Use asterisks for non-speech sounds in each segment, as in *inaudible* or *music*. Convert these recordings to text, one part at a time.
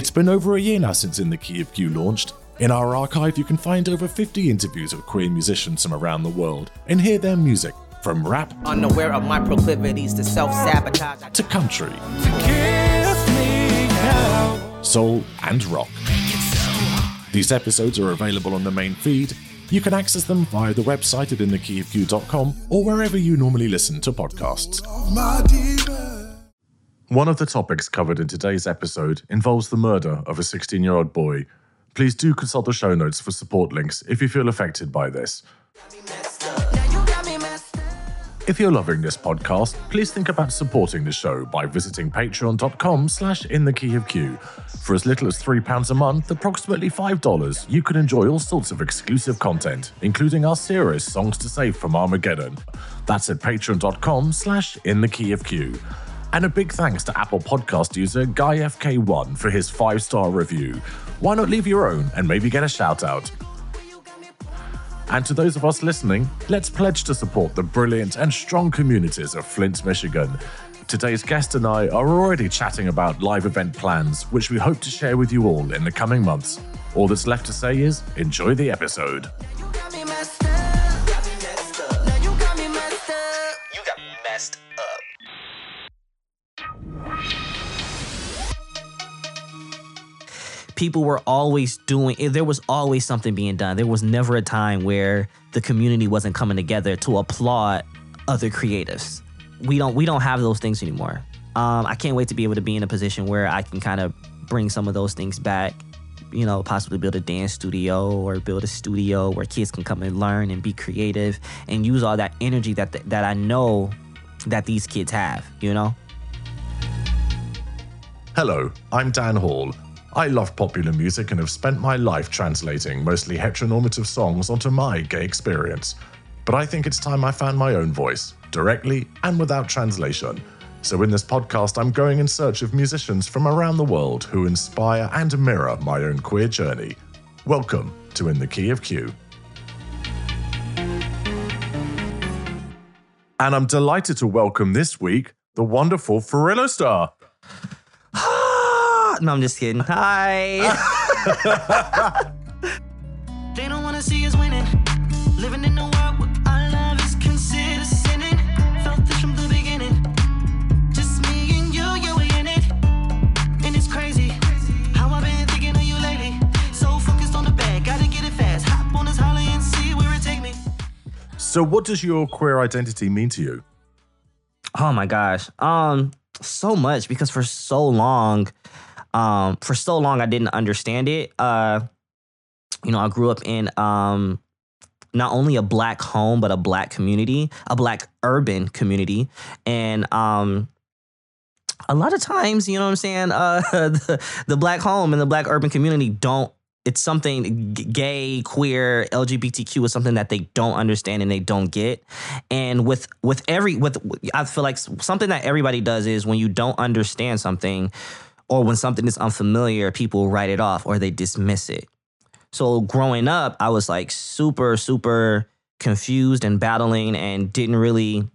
It's been over a year now since In the Key of Q launched. In our archive, you can find over 50 interviews with queer musicians from around the world and hear their music from rap Unaware of my proclivities to self sabotage. to country, soul, and rock. These episodes are available on the main feed. You can access them via the website at inthekeyofq.com or wherever you normally listen to podcasts. One of the topics covered in today's episode involves the murder of a 16 year old boy. Please do consult the show notes for support links if you feel affected by this. If you're loving this podcast, please think about supporting the show by visiting patreon.com slash in the key of Q. For as little as £3 a month, approximately $5, you can enjoy all sorts of exclusive content, including our series Songs to Save from Armageddon. That's at patreon.com slash in the key of Q. And a big thanks to Apple Podcast user GuyFK1 for his five-star review. Why not leave your own and maybe get a shout out? And to those of us listening, let's pledge to support the brilliant and strong communities of Flint, Michigan. Today's guest and I are already chatting about live event plans, which we hope to share with you all in the coming months. All that's left to say is enjoy the episode. People were always doing there was always something being done. There was never a time where the community wasn't coming together to applaud other creatives. We don't we don't have those things anymore. Um, i can't wait to be able to be in a position where i can kind of bring some of those things back you know possibly build a dance studio or build a studio where kids can come and learn and be creative and use all that energy that that i know that these kids have you know? Hello, I'm Dan Hall. I love popular music and have spent my life translating mostly heteronormative songs onto my gay experience. But I think it's time I found my own voice, directly and without translation. So in this podcast, I'm going in search of musicians from around the world who inspire and mirror my own queer journey. Welcome to In the Key of Q. And I'm delighted to welcome this week the wonderful Farillo Star. No i'm just kidding hi *laughs* They don't wanna see us winning. Living in a world where our love is considered sinning. Felt this from the beginning. Just me and you, yeah, we in it. And it's crazy how I've been thinking of you lately. So focused on the bag, gotta get it fast. Hop on this holly and see where it take me. So, what does your queer identity mean to you? Oh my gosh. Um so much because for so long um for so long I didn't understand it. Uh you know, I grew up in um not only a black home but a black community, a black urban community and um a lot of times, you know what I'm saying, uh *laughs* the, the black home and the black urban community don't it's something gay, queer, LGBTQ is something that they don't understand and they don't get. And with with every with I feel like something that everybody does is when you don't understand something or when something is unfamiliar, people write it off or they dismiss it. So growing up, I was like super super confused and battling and didn't really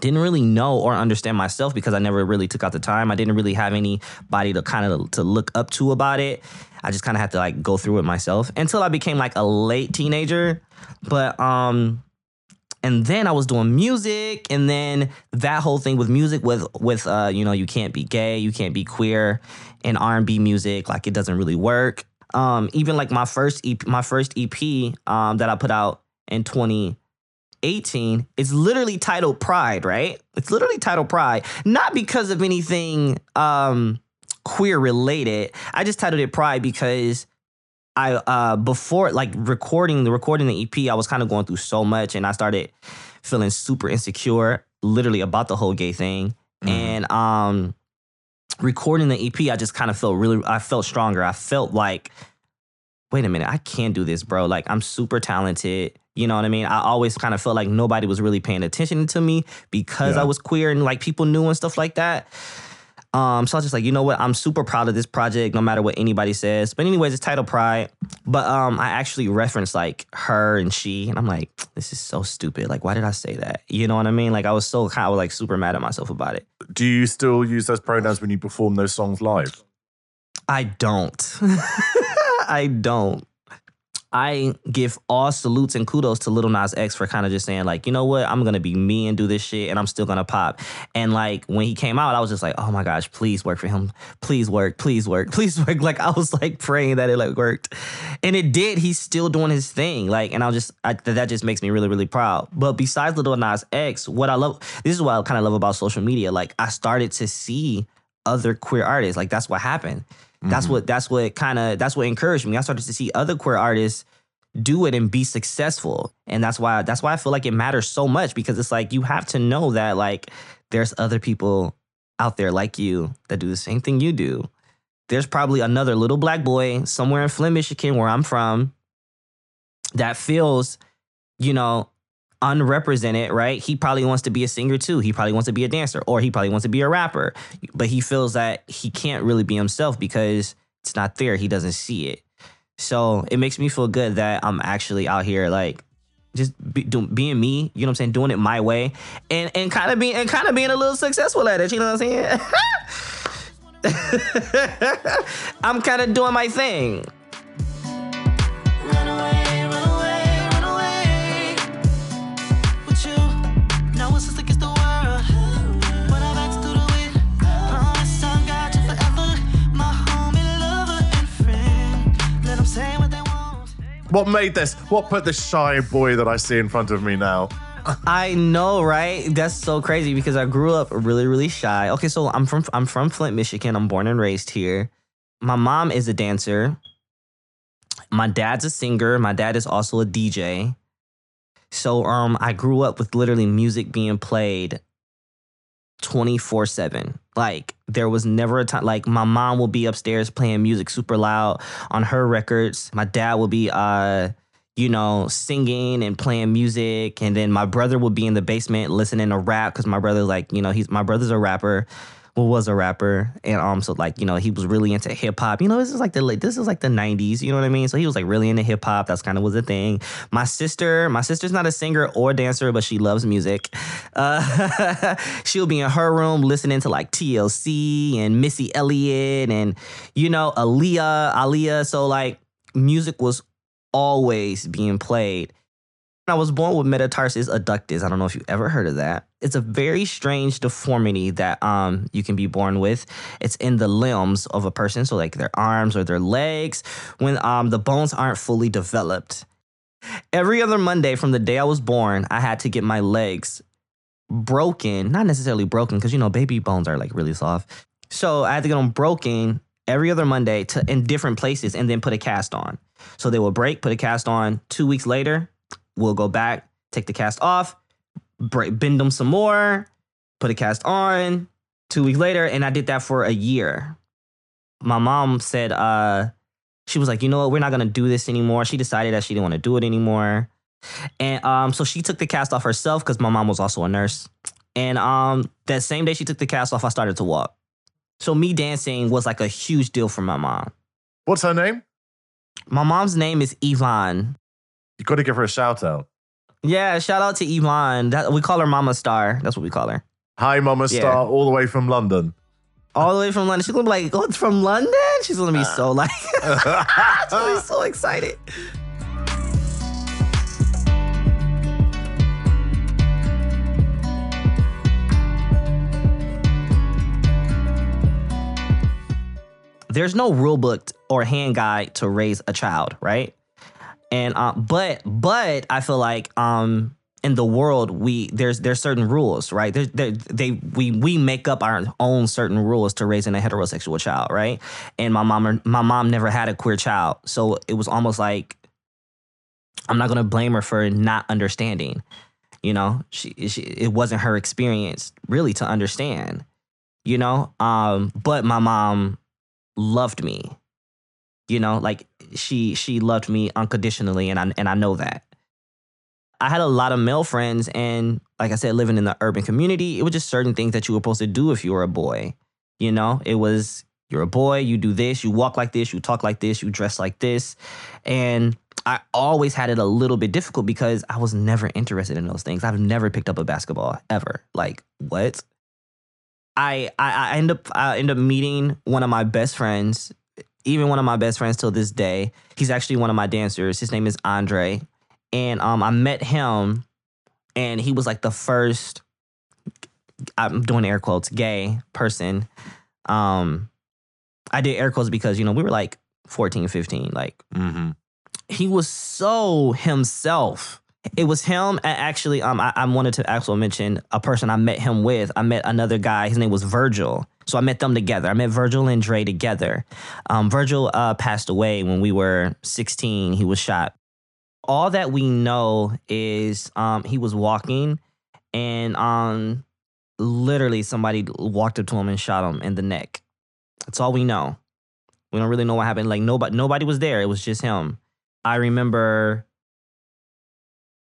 didn't really know or understand myself because I never really took out the time. I didn't really have anybody to kind of to look up to about it. I just kind of had to like go through it myself until I became like a late teenager. But um and then I was doing music and then that whole thing with music with with uh you know you can't be gay, you can't be queer in R&B music like it doesn't really work. Um even like my first EP, my first EP um that I put out in 20 18 it's literally titled pride right? It's literally titled pride. Not because of anything um queer related. I just titled it pride because i uh before like recording the recording the ep i was kind of going through so much and i started feeling super insecure literally about the whole gay thing and um recording the ep i just kind of felt really i felt stronger i felt like wait a minute i can do this bro like i'm super talented you know what I mean? I always kind of felt like nobody was really paying attention to me because Yeah. I was queer and like people knew and stuff like that. Um, so I was just like, you know what? I'm super proud of this project, no matter what anybody says. But anyways, it's titled Pride. But um, I actually referenced like her and she, and I'm like, this is so stupid. Like, why did I say that? You know what I mean? Like, I was so kind of like super mad at myself about it. Do you still use those pronouns when you perform those songs live? I don't. *laughs* I don't. I give all salutes and kudos to Lil Nas X for kind of just saying, like, you know what, I'm gonna be me and do this shit and I'm still gonna pop. And like when he came out, I was just like, oh my gosh, please work for him. Please work, please work, *laughs* please work. Like I was like praying that it like worked. And it did. He's still doing his thing. Like, and I'll just I, that just makes me really, really proud. But besides Lil Nas X, what I love, this is what I kind of love about social media. Like I started to see other queer artists. Like that's what happened. That's mm-hmm. what that's what kind of that's what encouraged me. I started to see other queer artists do it and be successful. And that's why that's why I feel like it matters so much because it's like you have to know that like there's other people out there like you that do the same thing you do. There's probably another little black boy somewhere in Flint, Michigan, where I'm from, that feels, you know, unrepresented, right? He probably wants to be a singer too. He probably wants to be a dancer or he probably wants to be a rapper. But he feels that he can't really be himself because it's not there. He doesn't see it. So it makes me feel good that I'm actually out here like just be, do, being me, you know what I'm saying, doing it my way and and kind of being and kind of being a little successful at it, you know what I'm saying? *laughs* I'm kind of doing my thing. What made this? What put this shy boy that I see in front of me now? I know, right? That's so crazy because I grew up really, really shy. Okay, so I'm from I'm from Flint, Michigan. I'm born and raised here. My mom is a dancer. My dad's a singer. My dad is also a DJ. So um I grew up with literally music being played 24/7. Like there was never a time like my mom will be upstairs playing music super loud on her records. My dad will be uh you know, singing and playing music. And then my brother would be in the basement listening to rap because my brother, like, you know, he's my brother's a rapper. Well, was a rapper, and um, so like you know, he was really into hip hop. You know, this is like the late, this is like the '90s. You know what I mean? So he was like really into hip hop. That's kind of was a thing. My sister, my sister's not a singer or dancer, but she loves music. Uh, *laughs* she'll be in her room listening to like TLC and Missy Elliott and you know Aaliyah, Aaliyah. So like music was always being played. I was born with metatarsus adductus. I don't know if you've ever heard of that. It's a very strange deformity that um you can be born with. It's in the limbs of a person, so like their arms or their legs, when um the bones aren't fully developed. Every other Monday from the day I was born, I had to get my legs broken, not necessarily broken, because you know baby bones are like really soft. So I had to get them broken every other Monday to in different places and then put a cast on. So they would break, put a cast on. Two weeks later, we'll go back, take the cast off, break, bend them some more, put a cast on. Two weeks later, and I did that for a year. My mom said, uh, she was like, you know what, we're not gonna do this anymore. She decided that she didn't want to do it anymore. And um, so she took the cast off herself because my mom was also a nurse. And um, that same day she took the cast off, I started to walk. So me dancing was like a huge deal for my mom. What's her name? My mom's name is Yvonne. You got to give her a shout out. Yeah, shout out to Yvonne. That, we call her Mama Star. That's what we call her. Hi, Mama Yeah. Star, all the way from London. All the way from London. She's gonna be like, "Oh, it's from London." She's gonna be so like, *laughs* she's gonna be so excited. There's no rule book or hand guide to raise a child, right? And uh, but but I feel like um in the world we there's there's certain rules, right? There's there, they we we make up our own certain rules to raising a heterosexual child, right? And my mom my mom never had a queer child, so it was almost like I'm not gonna blame her for not understanding. You know, she, she it wasn't her experience really to understand. You know, um, but my mom loved me. You know, like she she loved me unconditionally, and I and I know that. I had a lot of male friends, and like I said, living in the urban community, it was just certain things that you were supposed to do if you were a boy. You know, it was you're a boy, you do this, you walk like this, you talk like this, you dress like this, and I always had it a little bit difficult because I was never interested in those things. I've never picked up a basketball ever. Like what? I I, I end up I end up meeting one of my best friends. Even one of my best friends till this day. He's actually one of my dancers. His name is Andre, and um, I met him, and he was like the first. I'm doing air quotes, gay person. Um, I did air quotes because you know we were like 14, 15, like Mm-hmm. he was so himself. It was him. and Actually, um, I, I wanted to also mention a person I met him with. I met another guy. His name was Virgil. So I met them together. I met Virgil and Dre together. Um, Virgil uh, passed away when we were 16. He was shot. All that we know is um, he was walking, and um, literally somebody walked up to him and shot him in the neck. That's all we know. We don't really know what happened. Like nobody, nobody was there. It was just him. I remember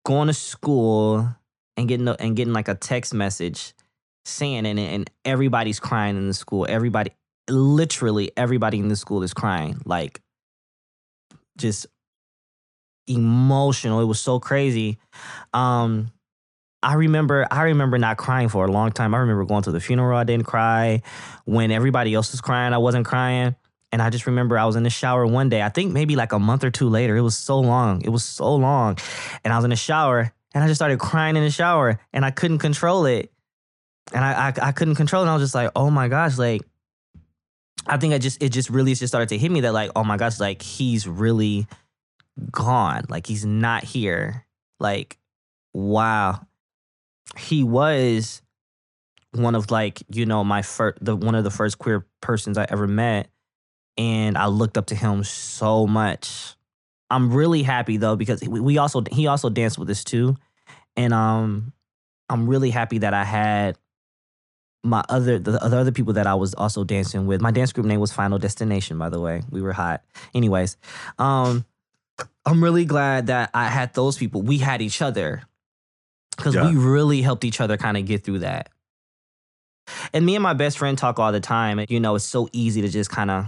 going to school and getting a, and getting like a text message saying it, and everybody's crying in the school. Everybody, literally everybody in the school is crying, like just emotional. It was so crazy. Um, I remember, I remember not crying for a long time. I remember going to the funeral. I didn't cry. When everybody else was crying, I wasn't crying. And I just remember I was in the shower one day. I think maybe like a month or two later. It was so long. It was so long. And I was in the shower and I just started crying in the shower and I couldn't control it. And I I, I couldn't control it. I was just like, oh my gosh, like I think I just it just really just started to hit me that like, oh my gosh, like he's really gone. Like he's not here. Like, wow. He was one of like, you know, my first the one of the first queer persons I ever met and I looked up to him so much. I'm really happy though because we also he also danced with us too, and um, I'm really happy that I had my other the, the other people that I was also dancing with. My dance group name was Final Destination, by the way. We were hot. Anyways, um, I'm really glad that I had those people. We had each other because Yeah. we really helped each other kind of get through that. And me and my best friend talk all the time. You know, it's so easy to just kind of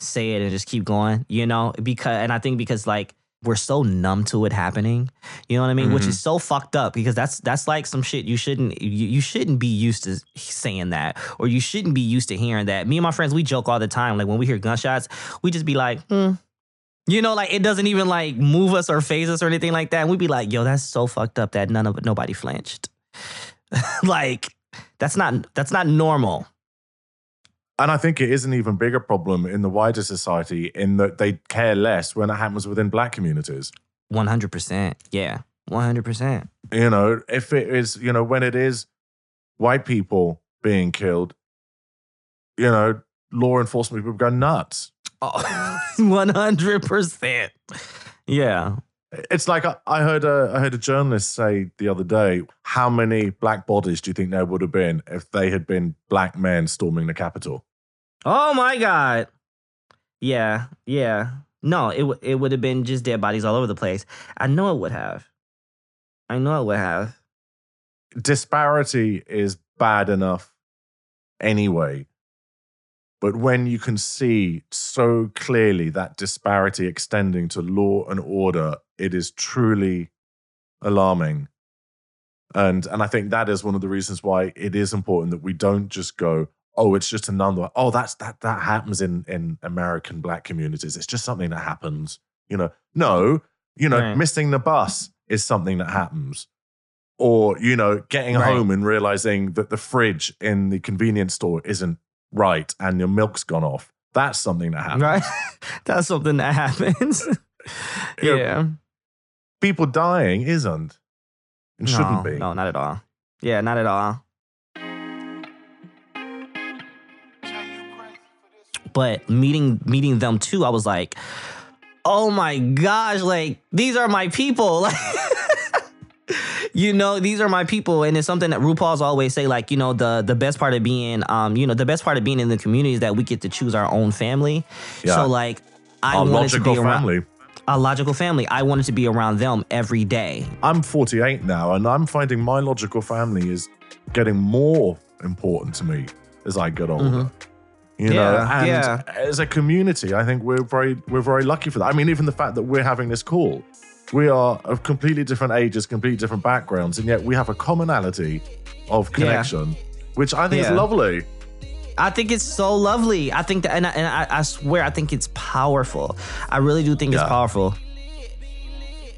say it and just keep going, you know? Because, and I think because like we're so numb to it happening, you know what I mean? Which is so fucked up because that's, that's like some shit you shouldn't, you, you shouldn't be used to saying that or you shouldn't be used to hearing that. Me and my friends, we joke all the time. Like when we hear gunshots, we just be like, hmm. You know, like it doesn't even like move us or faze us or anything like that. And we'd be like, yo, that's so fucked up that none of nobody flinched. *laughs* like, that's not that's not normal. And I think it is an even bigger problem in the wider society in that they care less when it happens within black communities. One hundred percent. Yeah. One hundred percent. You know, if it is, you know, when it is white people being killed, you know, law enforcement people go nuts. Oh, *laughs* One hundred percent. Yeah. It's like I, I heard a I heard a journalist say the other day, how many black bodies do you think there would have been if they had been black men storming the Capitol? Oh my god. Yeah. Yeah. No, it w- it would have been just dead bodies all over the place. I know it would have. I know it would have. disparity is bad enough anyway. But when you can see so clearly that disparity extending to law and order, it is truly alarming. And and I think that is one of the reasons why it is important that we don't just go, oh, it's just another, oh, that's that that happens in in American black communities. It's just something that happens. You know, no, you know, Right. missing the bus is something that happens or you know getting Right. home and realizing that the fridge in the convenience store isn't right and your milk's gone off that's something that happens Right? *laughs* That's something that happens. *laughs* Yeah. yeah. people dying isn't and shouldn't be No, not at all. Yeah, not at all. But meeting meeting them too, I was like, oh my gosh, like these are my people. *laughs* Like you know, these are my people. And it's something that RuPaul's always say, like, you know, the the best part of being um, you know, the best part of being in the community is that we get to choose our own family. Yeah. So like I our wanted to be around family a logical family. I wanted to be around them every day. i'm 48 now and i'm finding my logical family is getting more important to me as i get older you know Mm-hmm. Yeah, and yeah. as a community i think we're very we're very lucky for that i mean even the fact that we're having this call we are of completely different ages completely different backgrounds and yet we have a commonality of connection which i think is lovely I think it's so lovely. I think that, and I, and I, I swear, I think it's powerful. I really do think Yeah. it's powerful.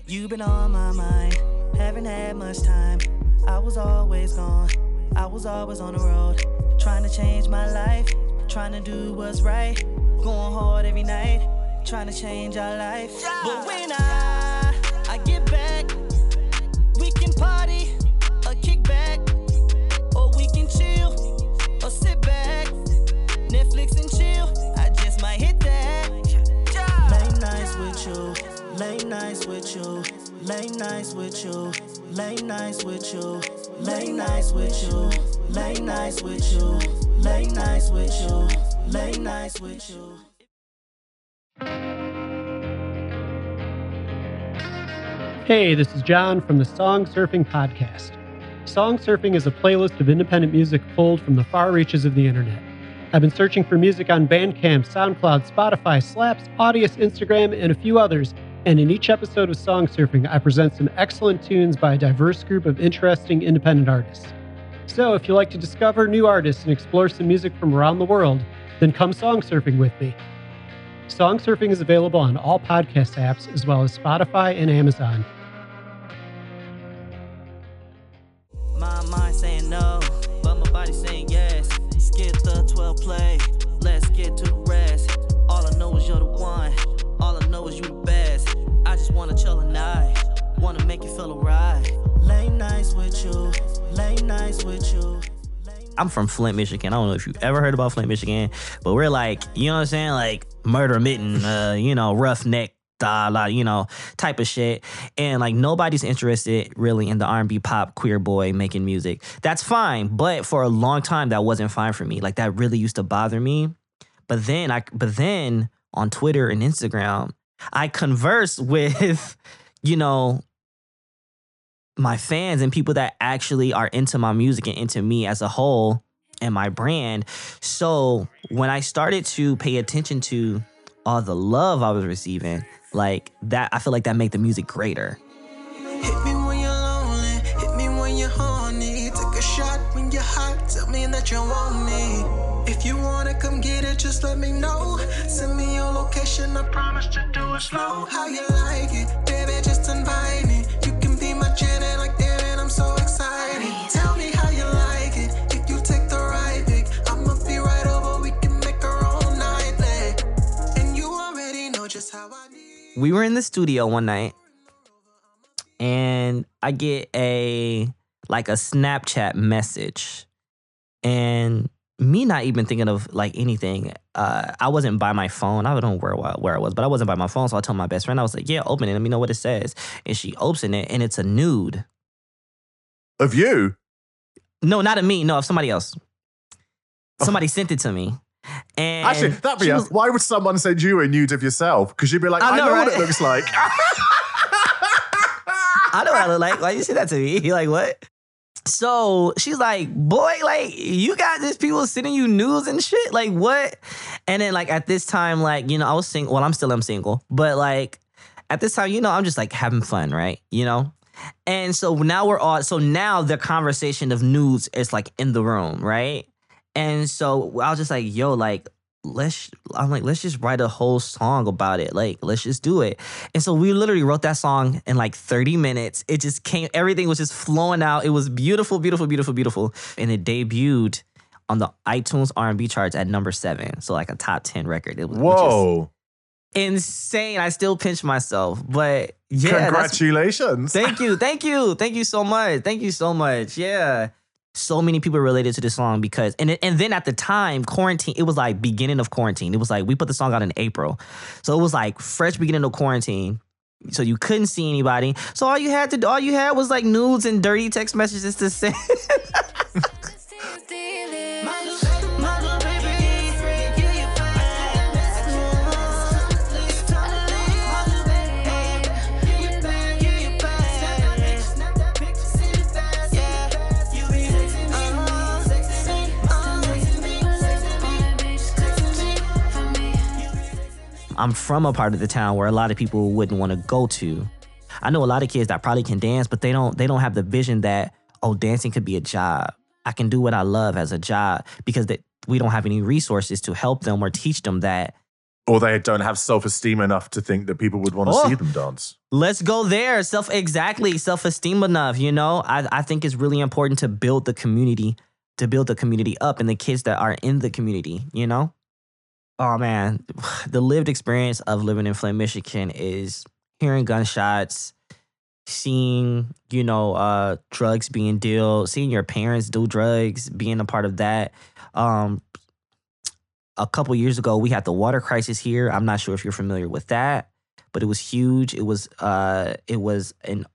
You've been on my mind, haven't had much time. I was always gone, I was always on the road. Trying to change my life, trying to do what's right. Going hard every night, trying to change our life. But when I, Get back, we can party, or kick back, or we can chill, or sit back. Netflix and chill, I just might hit that. Late nights with you, late nights with you, late nights with you, late nights with you, late nights with you, late nights with you, late nights with you, late nights with you. Hey, this is John from the Song Surfing Podcast. Song Surfing is a playlist of independent music pulled from the far reaches of the internet. I've been searching for music on Bandcamp, SoundCloud, Spotify, Slaps, Audius, Instagram, and a few others, and in each episode of Song Surfing, I present some excellent tunes by a diverse group of interesting independent artists. So, if you like to discover new artists and explore some music from around the world, then come song surfing with me. Song Surfing is available on all podcast apps as well as Spotify and Amazon. My mind saying no, but my body saying yes. Skip the 12 play, let's get to the rest. All I know is you're the one, all I know is you the best. I just wanna chill a night, wanna make you feel alright. Late nights with you, late nights with you. I'm from Flint, Michigan. I don't know if you've ever heard about Flint, Michigan, but we're like, you know what I'm saying? Like murder mitten, uh, you know, roughneck, da, la, you know, type of shit. And like nobody's interested really in the R&B pop queer boy making music. That's fine, but for a long time that wasn't fine for me. Like that really used to bother me. But then I but then on Twitter and Instagram, I converse *laughs* with, you know, my fans and people that actually are into my music and into me as a whole and my brand. So when I started to pay attention to all the love I was receiving, like that, I feel like that made the music greater. Hit me when you're lonely, hit me when you're horny. Take a shot when you're hot, tell me that you want me. If you wanna come get it, just let me know. Send me your location, I promise to do it slow. How you like it, baby, just invite me. You can be my Janet we were in the studio one night and I get a like a Snapchat message and me not even thinking of like anything. Uh, I wasn't by my phone. I don't know where where I was, but I wasn't by my phone. So I told my best friend, I was like, "Yeah, open it. Let me know what it says." And she opens it, and it's a nude. Of you? No, not of me. No, of somebody else. Somebody sent it to me. And Actually, that'd be a, was- why would someone send you a nude of yourself? Because you'd be like, I I know, know, what it looks like. *laughs* *laughs* I know what I look like. Why you say that to me? You're *laughs* like, what? So she's like, boy, like you got these people sending you news and shit. Like what? And then like at this time, like, you know, I was single. Well, I'm still I'm single. But like at this time, you know, I'm just like having fun, right? You know? And so now we're all so now the conversation of news is like in the room, right? And so I was just like, yo, like, let's I'm like, let's just write a whole song about it. Like, let's just do it. And so we literally wrote that song in like 30 minutes. It just came, everything was just flowing out. It was beautiful, beautiful, beautiful, beautiful. And it debuted on the iTunes R&B charts at number seven. So like a top 10 record. It was Whoa. insane. I still pinch myself. But yeah. Congratulations. Thank you, thank you, thank you so much, thank you so much. Yeah, so many people related to this song because, and and then at the time, quarantine. It was like beginning of quarantine. It was like we put the song out in April, so it was like fresh beginning of quarantine. So you couldn't see anybody. So all you had to all you had was like nudes and dirty text messages to send. *laughs* I'm from a part of the town where a lot of people wouldn't want to go to. I know a lot of kids that probably can dance, but they don't they don't have the vision that oh dancing could be a job. I can do what I love as a job because that we don't have any resources to help them or teach them that Or they don't have self esteem enough to think that people would want to Oh. see them dance. Let's go there. Self exactly self esteem enough. You know, I I think it's really important to build the community, to build the community up, and the kids that are in the community. You know, oh man, *sighs* the lived experience of living in Flint, Michigan is hearing gunshots, seeing you know uh drugs being dealt, seeing your parents do drugs, being a part of that. Um, a couple years ago, we had the water crisis here. I'm not sure if you're familiar with that but it was huge. It was uh it was an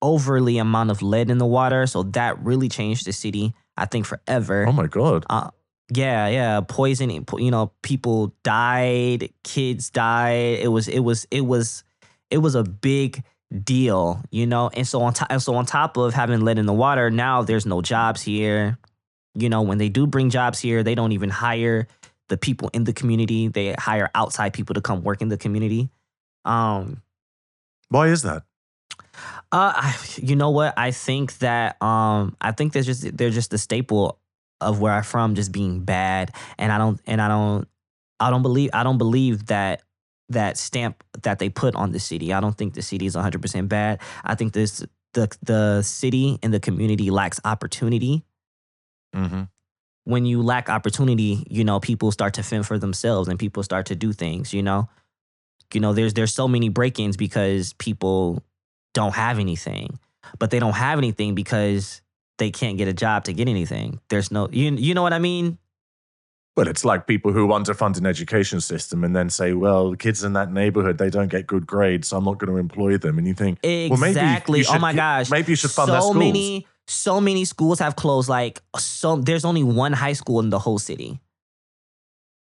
overly amount of lead in the water, so that really changed the city. I think forever. Oh my God. Uh, yeah, yeah, poisoning. You know, people died, kids died. It was, it was, it was, it was a big deal, you know. And so on top, and so on top of having lead in the water, now there's no jobs here. You know, when they do bring jobs here, they don't even hire the people in the community. They hire outside people to come work in the community. Um, Why is that? uh, I, you know what? I think that um, I think there's just they're just the staple of where I'm from, just being bad, and I don't and I don't I don't believe I don't believe that that stamp that they put on the city. I don't think the city is 100 percent bad. I think this the the city and the community lacks opportunity. Mm-hmm. When you lack opportunity, you know people start to fend for themselves and people start to do things. You know, you know there's there's so many break-ins because people don't have anything, but they don't have anything because they can't get a job to get anything. There's no you you know what I mean? Well, it's like people who underfund an education system and then say, well, the kids in that neighborhood, they don't get good grades, so I'm not going to employ them. And you think, well, maybe Exactly. you oh my gosh. Maybe you should fund so their schools. many so many schools have closed like so there's only one high school in the whole city.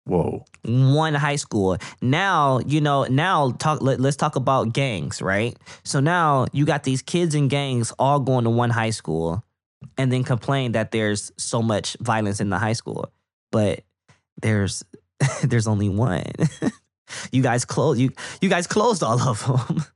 Whoa. one high school. Now, you know, now talk let, let's talk about gangs, right? So now you got these kids in gangs all going to one high school and then complain that there's so much violence in the high school. But there's *laughs* there's only one. *laughs* you guys closed you you guys closed all of them. *laughs*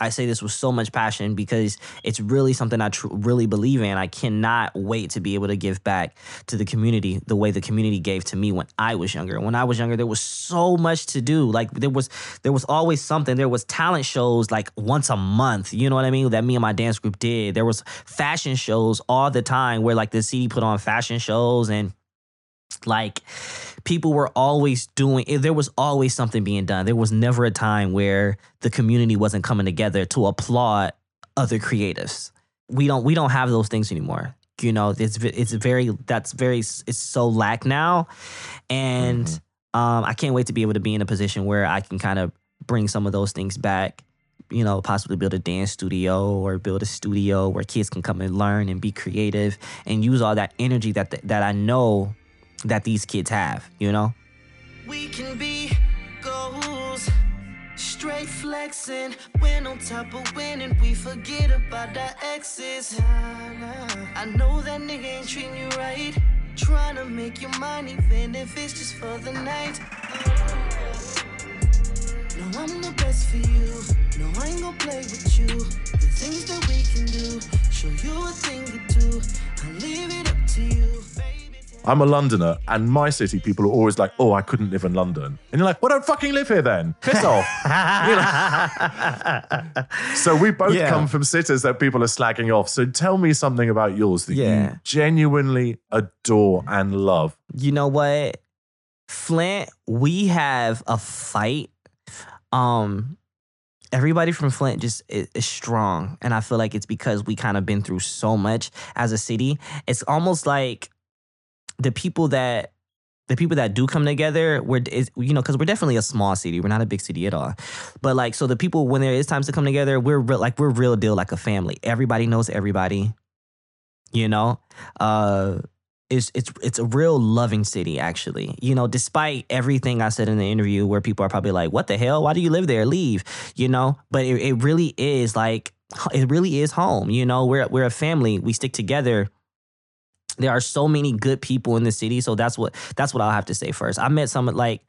I say this with so much passion because it's really something I tr- really believe in. I cannot wait to be able to give back to the community the way the community gave to me when I was younger. When I was younger, there was so much to do. Like there was there was always something. There was talent shows like once a month. You know what I mean? That me and my dance group did. There was fashion shows all the time where like the city put on fashion shows and like people were always doing there was always something being done. There was never a time where the community wasn't coming together to applaud other creatives. We don't we don't have those things anymore. You know it's it's very that's very it's so lack now. And um i can't wait to be able to be in a position where i can kind of bring some of those things back you know possibly build a dance studio or build a studio where kids can come and learn and be creative and use all that energy that that i know that these kids have you know We can be goals, straight flexing. When on top of winning, we forget about exes. I know that nigga ain't treating you right. Trying to make you mine, even if it's just for the night. No, I'm the best for you. No, I ain't gonna play with you. The things that we can do, show you a thing or two. I leave it up to you. I'm a Londoner, and my city people are always like, "Oh, I couldn't live in London," and you're like, "Well, don't fucking live here then. Piss off." *laughs* So we both Yeah. come from cities that people are slagging off. So tell me something about yours that Yeah. you genuinely adore and love. you know what flint we have a fight um everybody from flint just is strong and i feel like it's because we kind of been through so much as a city it's almost like the people that the people that do come together we're is, you know because we're definitely a small city we're not a big city at all but like so the people when there is times to come together we're real, like we're real deal like a family everybody knows everybody you know uh it's it's it's a real loving city actually. You know, despite everything I said in the interview where people are probably like, "What the hell? Why do you live there? Leave." You know, but it, it really is like it really is home. You know, we're we're a family. We stick together. There are so many good people in the city, so that's what that's what I'll have to say first. I met some like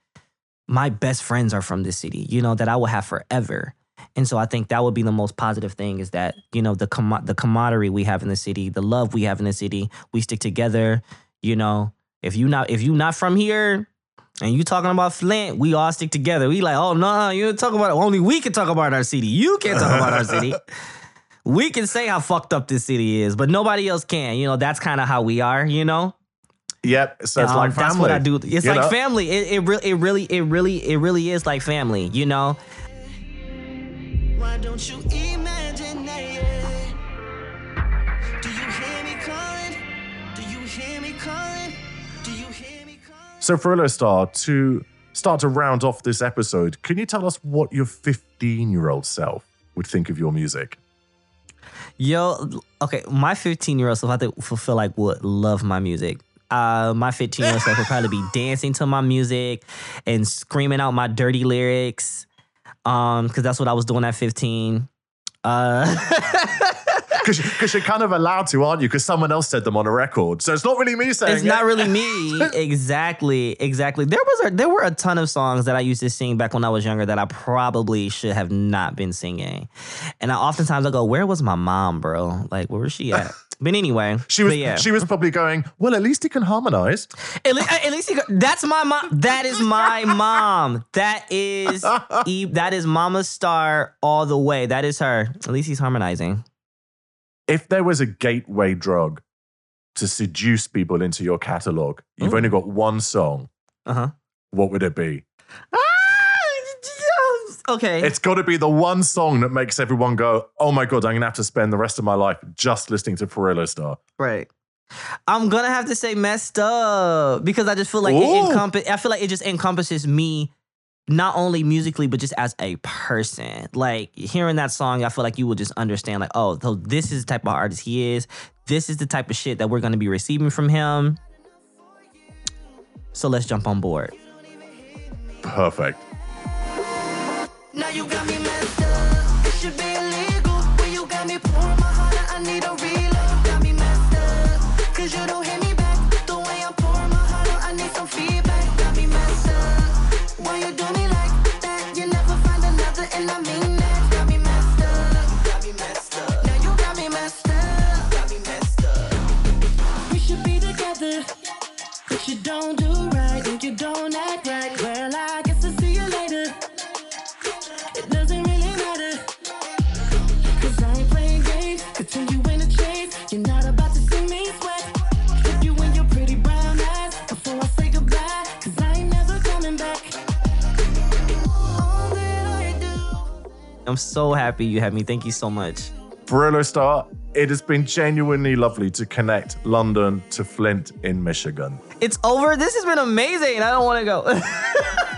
my best friends are from this city. You know that I will have forever. And so I think that would be the most positive thing is that, you know, the com- the camaraderie we have in the city, the love we have in the city, we stick together, you know, If you not if you not from here and you talking about Flint, we all stick together. We like, oh no, you talk about it. Only we can talk about our city. You can't talk about our city. *laughs* We can say how fucked up this city is, but nobody else can. You know, that's kind of how we are. You know, Yep. So it's Um, like family. that's what I do. It's you like know? family. It, it really, it really, it really, it really is like family. You know, Why don't you imagine it? Do you hear me calling? Do you hear me calling? Do you hear me calling? So, for Star, to start to round off this episode, can you tell us what your 15 year old self would think of your music? Yo, okay, my 15 year old self, I think feel like would love my music. Uh, my 15 year old self would probably be *laughs* dancing to my music and screaming out my dirty lyrics. Um, because that's what I was doing at 15. Uh, *laughs* Because you're kind of allowed to, aren't you? Because someone else said them on a record. So it's not really me saying it's not really me. *laughs* exactly, exactly. There was a, there were a ton of songs that I used to sing back when I was younger that I probably should have not been singing. And I oftentimes I go, "Where was my mom, bro? Like, where was she at?" *laughs* But anyway, She was, yeah. she was probably going, well, at least he can harmonize. At, le- at least he that's my mom. That is my mom. That is *laughs* E- that is Mama Star all the way. That is her. At least he's harmonizing. If there was a gateway drug to seduce people into your catalog, you've Ooh. only got one song, Uh huh. what would it be? Okay. It's got to be the one song that makes everyone go, oh my God, I'm going to have to spend the rest of my life just listening to Perillo Star. Right. I'm gonna have to say messed up because I just feel like it encompass. I feel like it just encompasses me, not only musically but just as a person. Like hearing that song, I feel like you will just understand. Like, oh, so this is the type of artist he is. This is the type of shit that we're gonna be receiving from him. So let's jump on board. Perfect. You don't do right, and you don't act right. Well, I guess I'll see you later. It doesn't really matter. Cause I ain't playing games. Continue in the chase. You're not about to see me sweat. Put you in your pretty brown eyes before I say goodbye. Cause I ain't never coming back. All that I do. I'm so happy you had me. Thank you so much. Perillo Star, it has been genuinely lovely to connect London to Flint in Michigan. It's over. This has been amazing. I don't want to go. *laughs*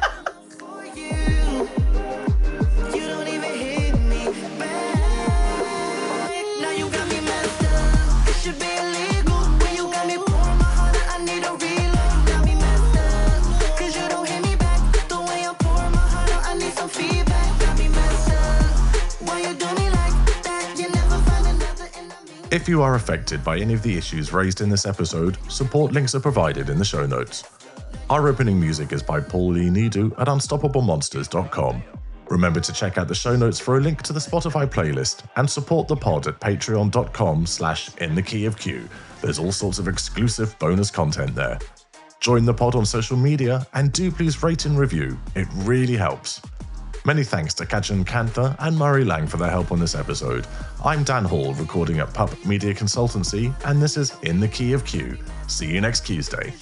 If you are affected by any of the issues raised in this episode, support links are provided in the show notes. Our opening music is by Paul Lee Nidu at unstoppablemonsters.com. Remember to check out the show notes for a link to the Spotify playlist and support the pod at patreon.com slash in the key of Q. There's all sorts of exclusive bonus content there. Join the pod on social media and do please rate and review. It really helps. Many thanks to Kajan Kantha and Murray Lang for their help on this episode. I'm Dan Hall, recording at Pup Media Consultancy, and this is In the Key of Q. See you next Tuesday.